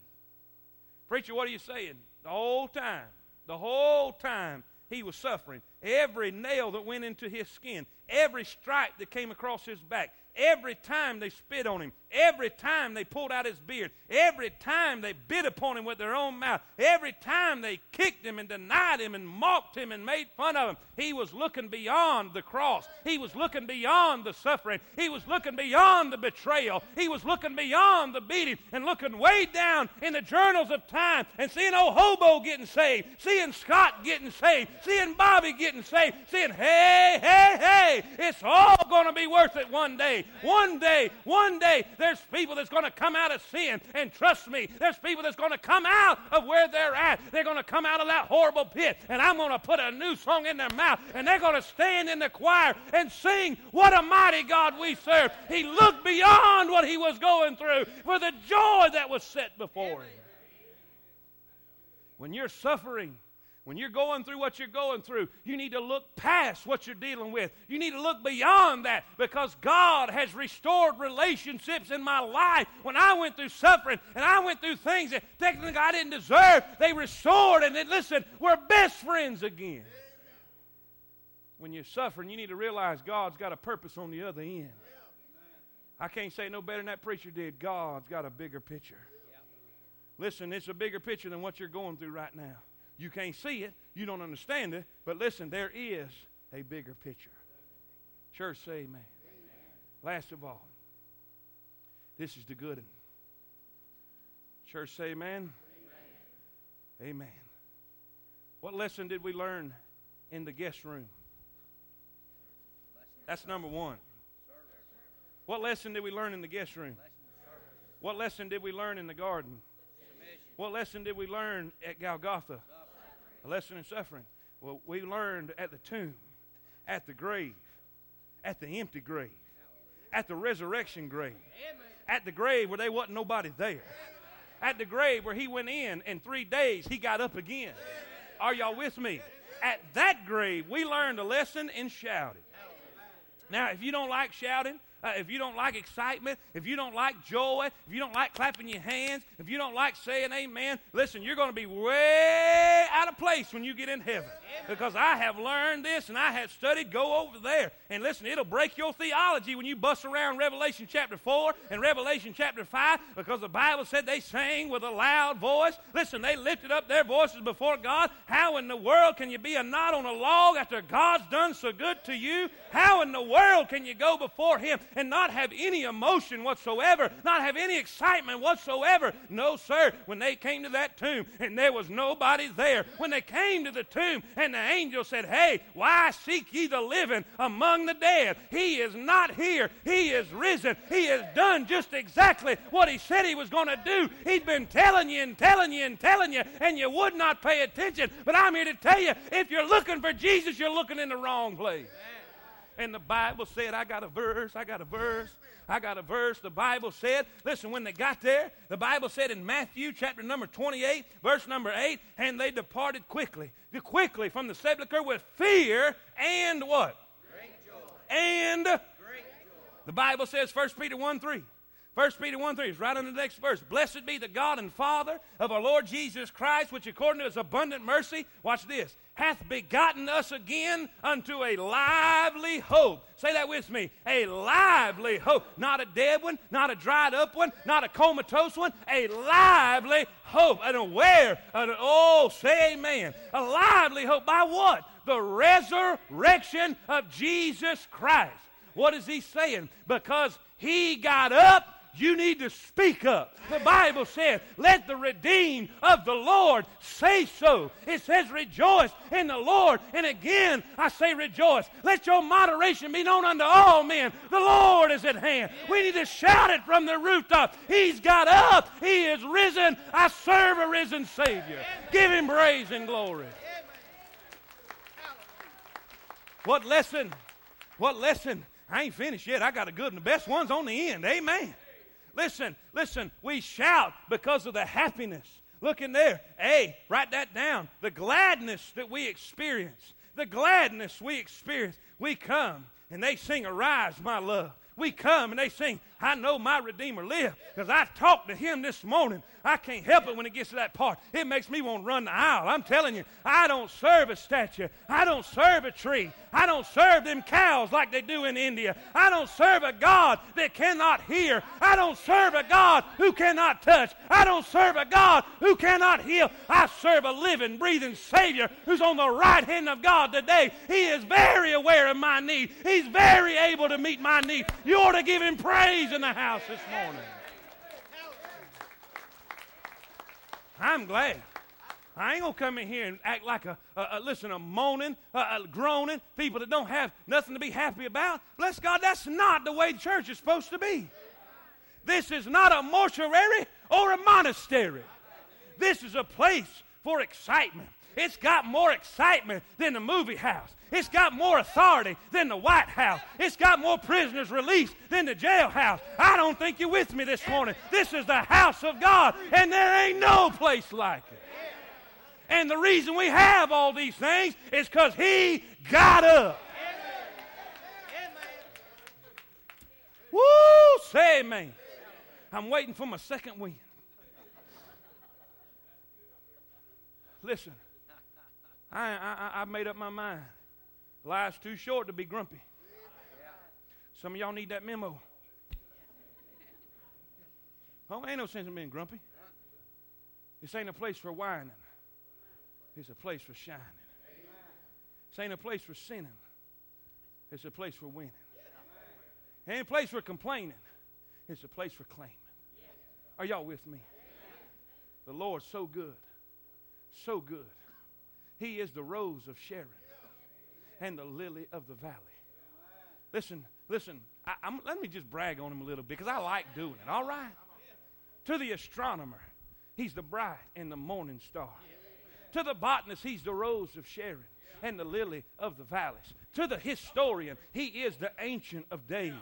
Preacher, what are you saying? The whole time, the whole time he was suffering, every nail that went into his skin, every stripe that came across his back, every time they spit on him, every time they pulled out his beard, every time they bit upon him with their own mouth, every time they kicked him and denied him and mocked him and made fun of him, he was looking beyond the cross. He was looking beyond the suffering. He was looking beyond the betrayal. He was looking beyond the beating and looking way down in the journals of time and seeing old Hobo getting saved, seeing Scott getting saved, seeing Bobby getting saved, seeing, hey, hey, hey, it's all going to be worth it one day. One day, one day, there's people that's going to come out of sin. And trust me, there's people that's going to come out of where they're at. They're going to come out of that horrible pit. And I'm going to put a new song in their mouth. And they're going to stand in the choir and sing, What a mighty God we serve. He looked beyond what he was going through for the joy that was set before him. When you're suffering, when you're going through what you're going through, you need to look past what you're dealing with. You need to look beyond that because God has restored relationships in my life. When I went through suffering and I went through things that technically I didn't deserve, they restored and then, listen, we're best friends again. When you're suffering, you need to realize God's got a purpose on the other end. I can't say no better than that preacher did. God's got a bigger picture. Listen, it's a bigger picture than what you're going through right now. You can't see it, you don't understand it, but listen, there is a bigger picture. Church, say amen. amen. Last of all, this is the good one. Church, say amen. amen. Amen. What lesson did we learn in the guest room? That's number one. What lesson did we learn in the guest room? What lesson did we learn in the garden? What lesson did we learn at Golgotha? A lesson in suffering. Well, we learned at the tomb, at the grave, at the empty grave, at the resurrection grave, at the grave where there wasn't nobody there, at the grave where he went in and three days, he got up again. Are y'all with me? At that grave, we learned a lesson in shouting. Now, if you don't like shouting, uh, if you don't like excitement, if you don't like joy, if you don't like clapping your hands, if you don't like saying amen, listen, you're going to be way out of place when you get in heaven. Because I have learned this and I have studied, go over there. And listen, it'll break your theology when you bust around Revelation chapter 4 and Revelation chapter 5 because the Bible said they sang with a loud voice. Listen, they lifted up their voices before God. How in the world can you be a knot on a log after God's done so good to you? How in the world can you go before Him and not have any emotion whatsoever, not have any excitement whatsoever. No, sir. When they came to that tomb and there was nobody there, when they came to the tomb and the angel said, Hey, why seek ye the living among the dead? He is not here. He is risen. He has done just exactly what he said he was going to do. He'd been telling you and telling you and telling you, and you would not pay attention. But I'm here to tell you if you're looking for Jesus, you're looking in the wrong place. And the Bible said, I got a verse, I got a verse, I got a verse. The Bible said, listen, when they got there, the Bible said in Matthew chapter number 28, verse number 8, and they departed quickly, quickly from the sepulchre with fear and what? And the Bible says, 1 Peter 1 3. 1 Peter 1 3 is right on the next verse. Blessed be the God and Father of our Lord Jesus Christ, which according to his abundant mercy, watch this, hath begotten us again unto a lively hope. Say that with me. A lively hope. Not a dead one, not a dried up one, not a comatose one. A lively hope. An aware. An, oh, say amen. A lively hope. By what? The resurrection of Jesus Christ. What is he saying? Because he got up You need to speak up. The Bible says, Let the redeemed of the Lord say so. It says, Rejoice in the Lord. And again, I say, Rejoice. Let your moderation be known unto all men. The Lord is at hand. We need to shout it from the rooftop. He's got up. He is risen. I serve a risen Savior. Give him praise and glory. What lesson? What lesson? I ain't finished yet. I got a good and the best one's on the end. Amen. Listen, listen, we shout because of the happiness. Look in there. A, write that down. The gladness that we experience. The gladness we experience. We come and they sing, Arise, my love. We come and they sing, I know my Redeemer lives because I talked to him this morning. I can't help it when it gets to that part. It makes me want to run the aisle. I'm telling you, I don't serve a statue. I don't serve a tree. I don't serve them cows like they do in India. I don't serve a God that cannot hear. I don't serve a God who cannot touch. I don't serve a God who cannot heal. I serve a living, breathing Savior who's on the right hand of God today. He is very aware of my need. He's very able to meet my need. You ought to give him praise in the house this morning. I'm glad. I ain't gonna come in here and act like a, a, a listen, a moaning, a, a, groaning, people that don't have nothing to be happy about. Bless God, that's not the way the church is supposed to be. This is not a mortuary or a monastery. This is a place for excitement. It's got more excitement than the movie house. It's got more authority than the White House. It's got more prisoners released than the jailhouse. I don't think you're with me this morning. This is the house of God, and there ain't no place like it. And the reason we have all these things is because He got up. Woo! Say amen. I'm waiting for my second wind. Listen, I, I, I made up my mind. Life's too short to be grumpy. Some of y'all need that memo. Oh, ain't no sense in being grumpy. This ain't a place for whining. It's a place for shining. This ain't a place for sinning. It's a place for winning. It ain't a place for complaining. It's a place for claiming. Are y'all with me? The Lord's so good. So good. He is the rose of Sharon and the lily of the valley. Listen, listen, I, let me just brag on him a little bit because I like doing it, all right? To the astronomer, he's the bright and the morning star. To the botanist, he's the rose of Sharon and the lily of the valleys. To the historian, he is the ancient of days.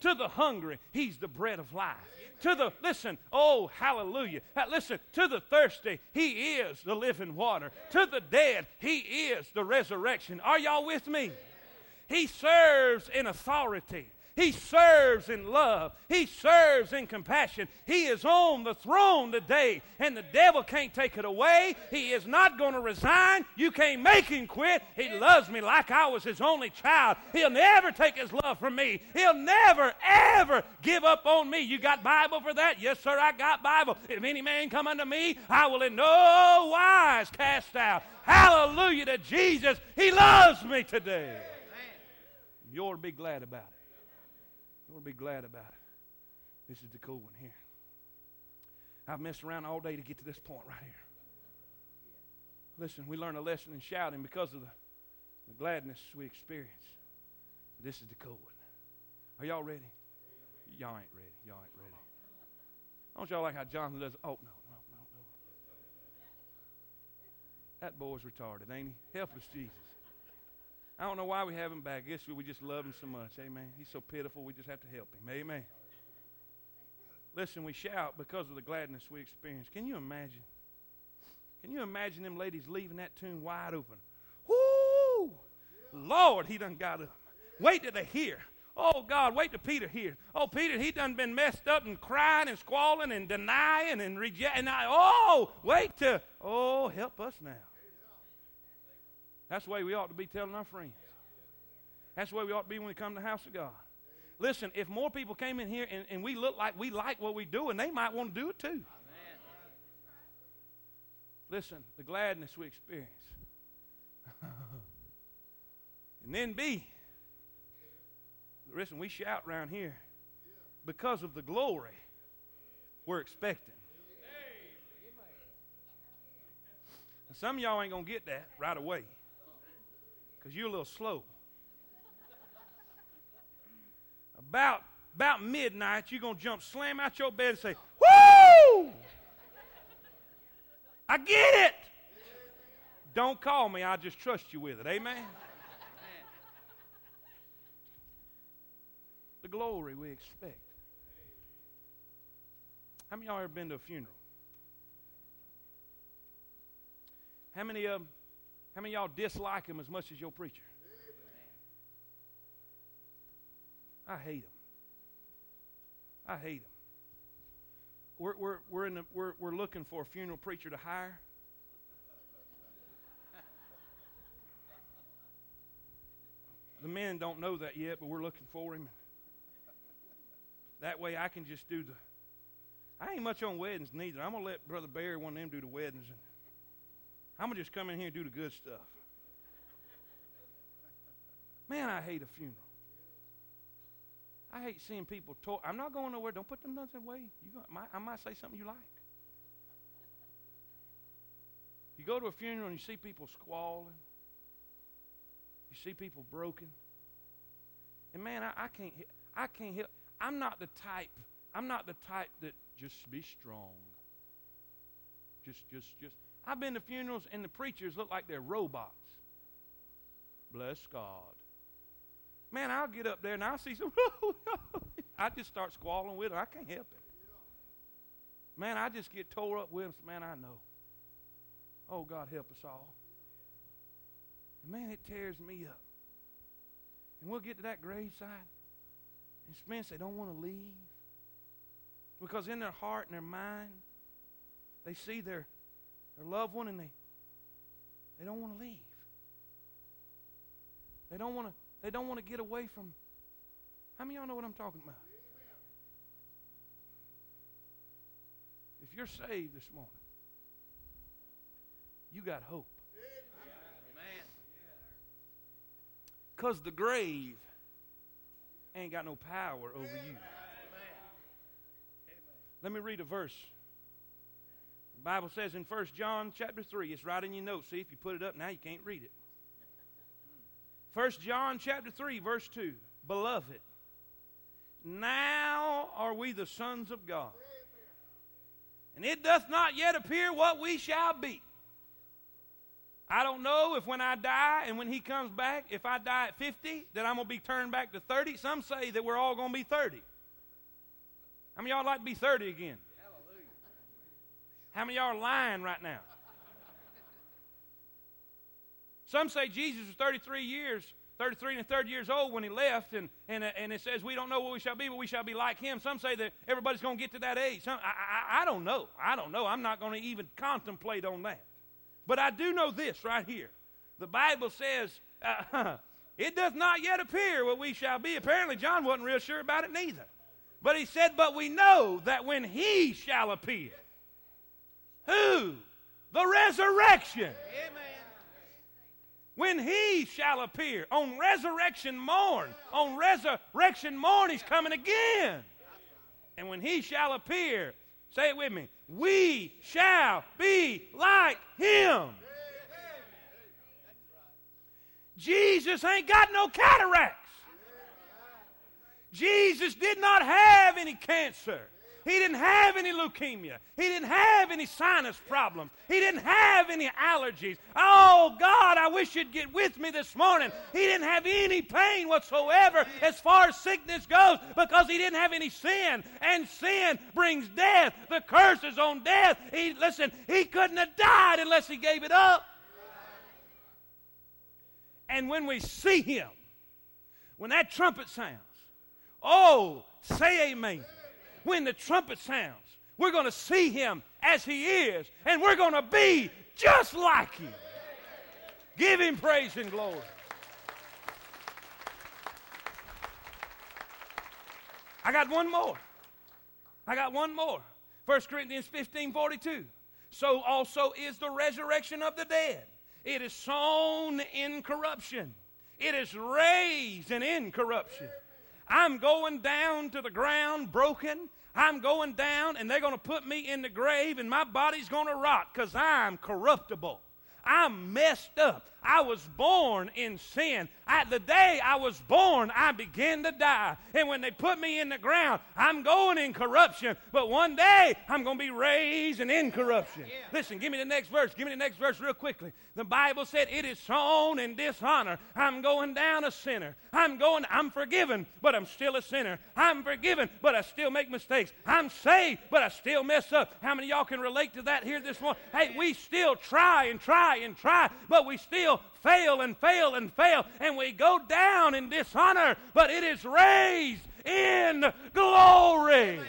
To the hungry, he's the bread of life. To the, listen, oh, hallelujah. Uh, listen, to the thirsty, he is the living water. To the dead, he is the resurrection. Are y'all with me? He serves in authority. He serves in love. He serves in compassion. He is on the throne today, and the devil can't take it away. He is not going to resign. You can't make him quit. He loves me like I was his only child. He'll never take his love from me. He'll never, ever give up on me. You got Bible for that? Yes, sir, I got Bible. If any man come unto me, I will in no wise cast out. Hallelujah to Jesus. He loves me today. You to be glad about it. We'll be glad about it. This is the cool one here. I've messed around all day to get to this point right here. Listen, we learn a lesson in shouting because of the, the gladness we experience. This is the cool one. Are y'all ready? Y'all ain't ready. Y'all ain't ready. Don't y'all like how Jonathan does? Oh, no, no, no, no. That boy's retarded, ain't he? Help us, Jesus. I don't know why we have him back. I guess we just love him so much. Amen. He's so pitiful, we just have to help him. Amen. Listen, we shout because of the gladness we experience. Can you imagine? Can you imagine them ladies leaving that tomb wide open? Whoo! Lord, he done got up. Wait till they hear. Oh, God, wait till Peter hear. Oh, Peter, he done been messed up and crying and squalling and denying and rejecting. Oh, wait till. Oh, help us now. That's the way we ought to be telling our friends. That's the way we ought to be when we come to the house of God. Listen, if more people came in here and, and we look like we like what we do, and they might want to do it too. Amen. Listen, the gladness we experience. and then B, listen, we shout around here because of the glory we're expecting. And some of y'all ain't going to get that right away because you're a little slow. About, about midnight, you're going to jump slam out your bed and say, Woo! I get it. Don't call me. I'll just trust you with it. Amen. the glory we expect. How many of y'all ever been to a funeral? How many of how many of y'all dislike him as much as your preacher? I hate him. I hate him. We're, we're, we're, in the, we're, we're looking for a funeral preacher to hire. The men don't know that yet, but we're looking for him. That way I can just do the. I ain't much on weddings neither. I'm going to let Brother Barry, one of them, do the weddings. And I'm going to just come in here and do the good stuff. Man, I hate a funeral. I hate seeing people talk. I'm not going nowhere. Don't put them nuts away. You might, I might say something you like. You go to a funeral and you see people squalling. You see people broken. And man, I, I can't. I can't help. I'm not the type. I'm not the type that just be strong. Just, just, just. I've been to funerals and the preachers look like they're robots. Bless God. Man, I'll get up there and I'll see some. I just start squalling with them. I can't help it. Man, I just get tore up with them. Man, I know. Oh, God, help us all. And man, it tears me up. And we'll get to that graveside. And Spence, they don't want to leave. Because in their heart and their mind, they see their, their loved one and they, they don't want to leave. They don't want to they don't want to get away from. How many of y'all know what I'm talking about? If you're saved this morning, you got hope. Because the grave ain't got no power over you. Let me read a verse. The Bible says in 1 John chapter 3, it's right in your notes. See, if you put it up now, you can't read it. 1 John chapter 3, verse 2. Beloved, now are we the sons of God. And it doth not yet appear what we shall be. I don't know if when I die and when he comes back, if I die at 50, that I'm going to be turned back to 30. Some say that we're all going to be 30. How many y'all like to be 30 again? How many are lying right now? Some say Jesus was 33 years, 33 and a third years old when he left, and, and, and it says we don't know what we shall be, but we shall be like him. Some say that everybody's going to get to that age. Some, I, I, I don't know. I don't know. I'm not going to even contemplate on that. But I do know this right here. The Bible says, uh, it does not yet appear what we shall be. Apparently, John wasn't real sure about it neither. But he said, But we know that when he shall appear, who? The resurrection. Amen when he shall appear on resurrection morn. On resurrection morn, he's coming again. And when he shall appear, say it with me, we shall be like him. Jesus ain't got no cataracts. Jesus did not have any cancer. He didn't have any leukemia. He didn't have any sinus problems. He didn't have any allergies. Oh, God, I wish you'd get with me this morning. He didn't have any pain whatsoever as far as sickness goes because he didn't have any sin. And sin brings death. The curse is on death. He, listen, he couldn't have died unless he gave it up. And when we see him, when that trumpet sounds, oh, say amen when the trumpet sounds, we're going to see him as he is, and we're going to be just like him. Give him praise and glory. I got one more. I got one more. 1 Corinthians 15 42. So also is the resurrection of the dead. It is sown in corruption, it is raised in incorruption. I'm going down to the ground broken. I'm going down and they're going to put me in the grave and my body's going to rot because I'm corruptible. I'm messed up. I was born in sin. At the day I was born, I began to die. And when they put me in the ground, I'm going in corruption. But one day, I'm going to be raised in incorruption. Yeah. Listen, give me the next verse. Give me the next verse real quickly. The Bible said, It is sown in dishonor. I'm going down a sinner. I'm going, I'm forgiven, but I'm still a sinner. I'm forgiven, but I still make mistakes. I'm saved, but I still mess up. How many y'all can relate to that here this morning? Hey, we still try and try and try, but we still still fail and fail and fail, and we go down in dishonor, but it is raised in glory.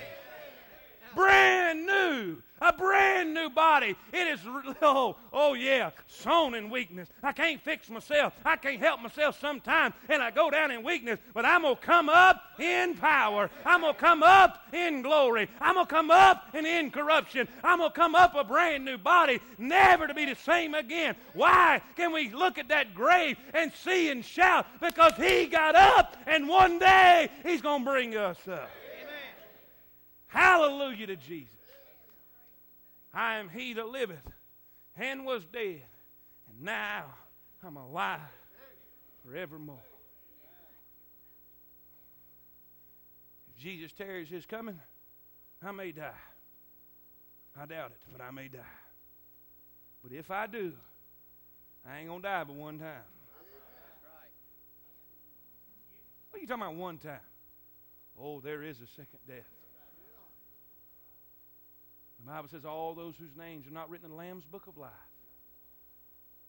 Brand new a brand new body. It is, oh, oh yeah, sown in weakness. I can't fix myself. I can't help myself sometimes, and I go down in weakness, but I'm going to come up in power. I'm going to come up in glory. I'm going to come up in incorruption. I'm going to come up a brand new body, never to be the same again. Why can we look at that grave and see and shout? Because he got up, and one day he's going to bring us up. Amen. Hallelujah to Jesus. I am he that liveth and was dead, and now I'm alive forevermore. If Jesus tarries his coming, I may die. I doubt it, but I may die. But if I do, I ain't going to die but one time. What are you talking about one time? Oh, there is a second death. The Bible says, All those whose names are not written in the Lamb's book of life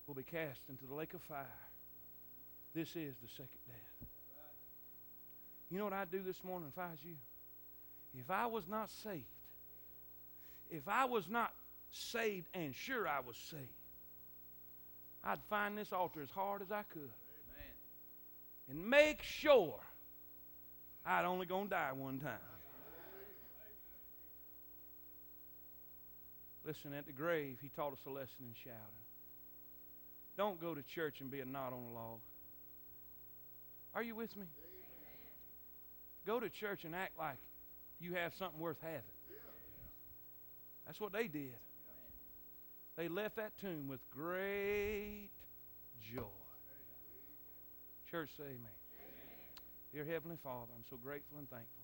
will be cast into the lake of fire. This is the second death. You know what I'd do this morning if I was you? If I was not saved, if I was not saved and sure I was saved, I'd find this altar as hard as I could. Amen. And make sure I'd only gonna die one time. Listen, at the grave, he taught us a lesson in shouting. Don't go to church and be a knot on a log. Are you with me? Go to church and act like you have something worth having. That's what they did. They left that tomb with great joy. Church, say amen. amen. Dear Heavenly Father, I'm so grateful and thankful